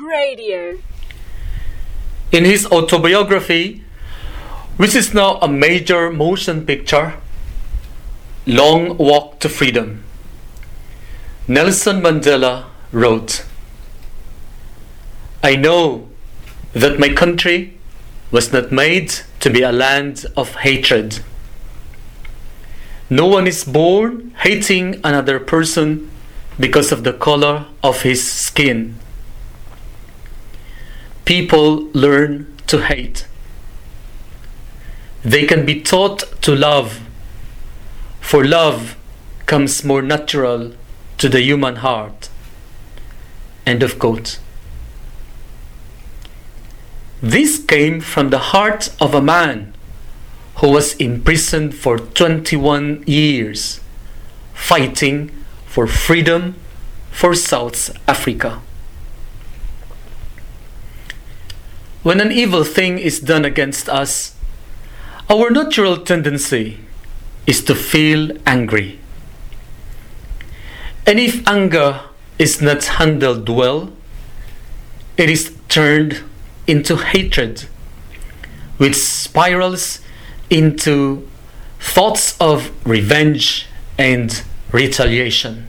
Radio. In his autobiography, which is now a major motion picture, Long Walk to Freedom, Nelson Mandela wrote, I know that my country was not made to be a land of hatred. No one is born hating another person because of the color of his skin. People learn to hate. They can be taught to love, for love comes more natural to the human heart. End of quote. This came from the heart of a man who was imprisoned for 21 years, fighting for freedom for South Africa. When an evil thing is done against us, our natural tendency is to feel angry. And if anger is not handled well, it is turned into hatred, which spirals into thoughts of revenge and retaliation.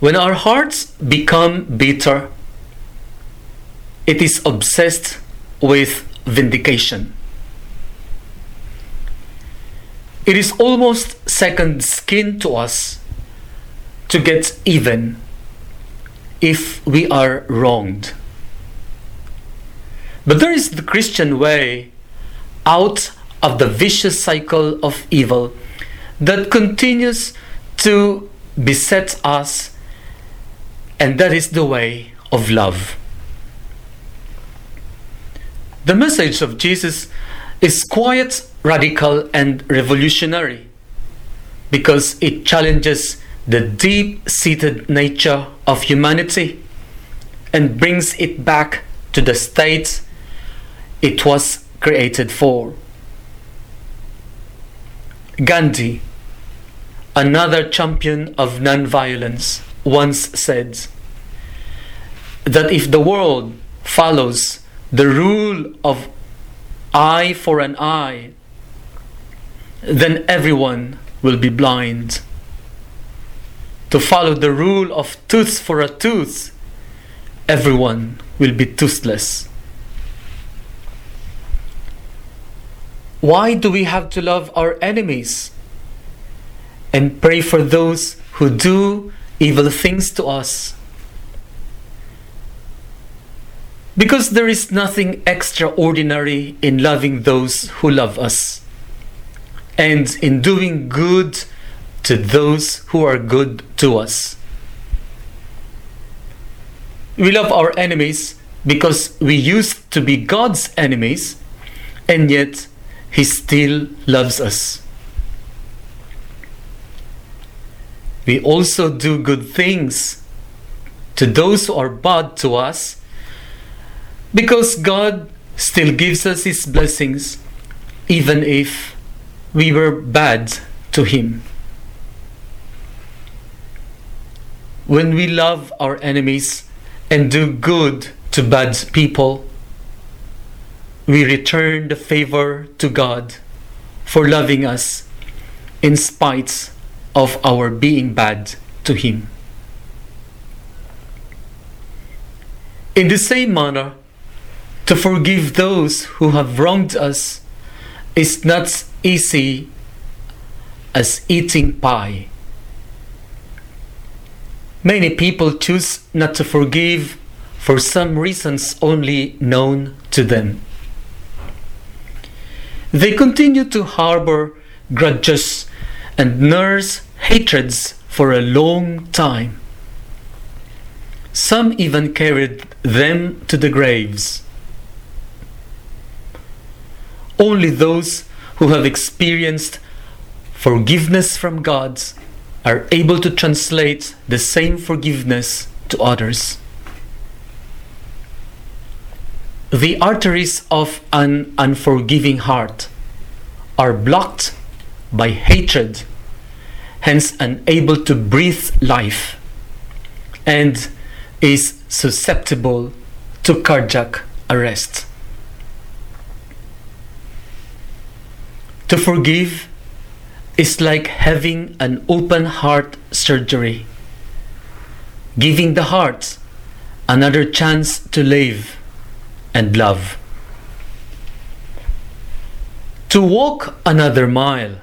When our hearts become bitter, it is obsessed with vindication. It is almost second skin to us to get even if we are wronged. But there is the Christian way out of the vicious cycle of evil that continues to beset us, and that is the way of love. The message of Jesus is quiet, radical, and revolutionary because it challenges the deep seated nature of humanity and brings it back to the state it was created for. Gandhi, another champion of nonviolence, once said that if the world follows the rule of eye for an eye, then everyone will be blind. To follow the rule of tooth for a tooth, everyone will be toothless. Why do we have to love our enemies and pray for those who do evil things to us? Because there is nothing extraordinary in loving those who love us and in doing good to those who are good to us. We love our enemies because we used to be God's enemies and yet He still loves us. We also do good things to those who are bad to us because God still gives us His blessings even if we were bad to Him. When we love our enemies and do good to bad people, we return the favor to God for loving us in spite of our being bad to Him. In the same manner, to forgive those who have wronged us is not easy as eating pie. Many people choose not to forgive for some reasons only known to them. They continue to harbor grudges and nurse hatreds for a long time. Some even carried them to the graves. Only those who have experienced forgiveness from God are able to translate the same forgiveness to others. The arteries of an unforgiving heart are blocked by hatred, hence unable to breathe life. and is susceptible to cardiac arrest. To forgive is like having an open heart surgery, giving the heart another chance to live and love. To walk another mile,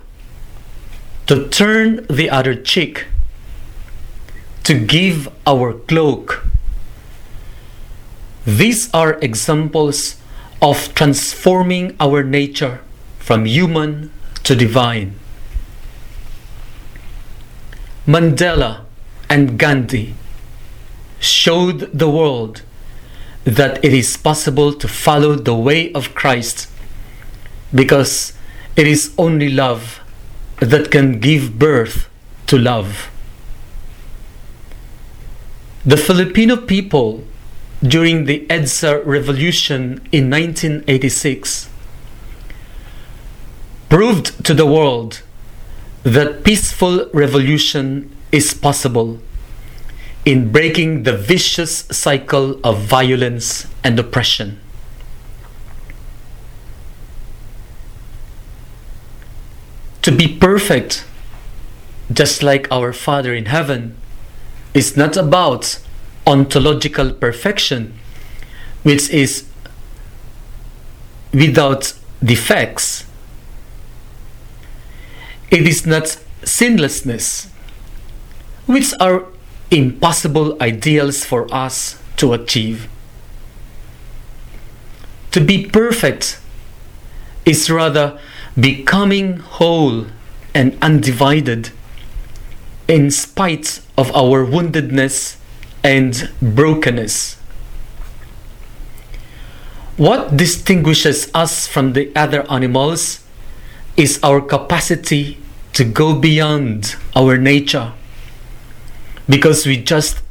to turn the other cheek, to give our cloak. These are examples of transforming our nature from human to divine. Mandela and Gandhi showed the world that it is possible to follow the way of Christ because it is only love that can give birth to love. The Filipino people during the EDSA revolution in 1986 proved to the world that peaceful revolution is possible in breaking the vicious cycle of violence and oppression. To be perfect, just like our Father in heaven, is not about ontological perfection, which is without defects. It is not sinlessness, which are impossible ideals for us to achieve. To be perfect is rather becoming whole and undivided in spite of our woundedness and brokenness. What distinguishes us from the other animals is our capacity to go beyond our nature because we just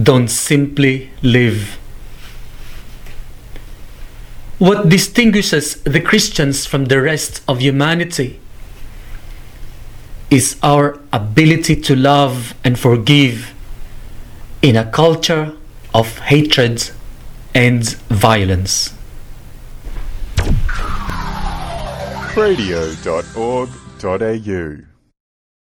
don't simply live. What distinguishes the Christians from the rest of humanity is our ability to love and forgive in a culture of hatred and violence. radio.org.au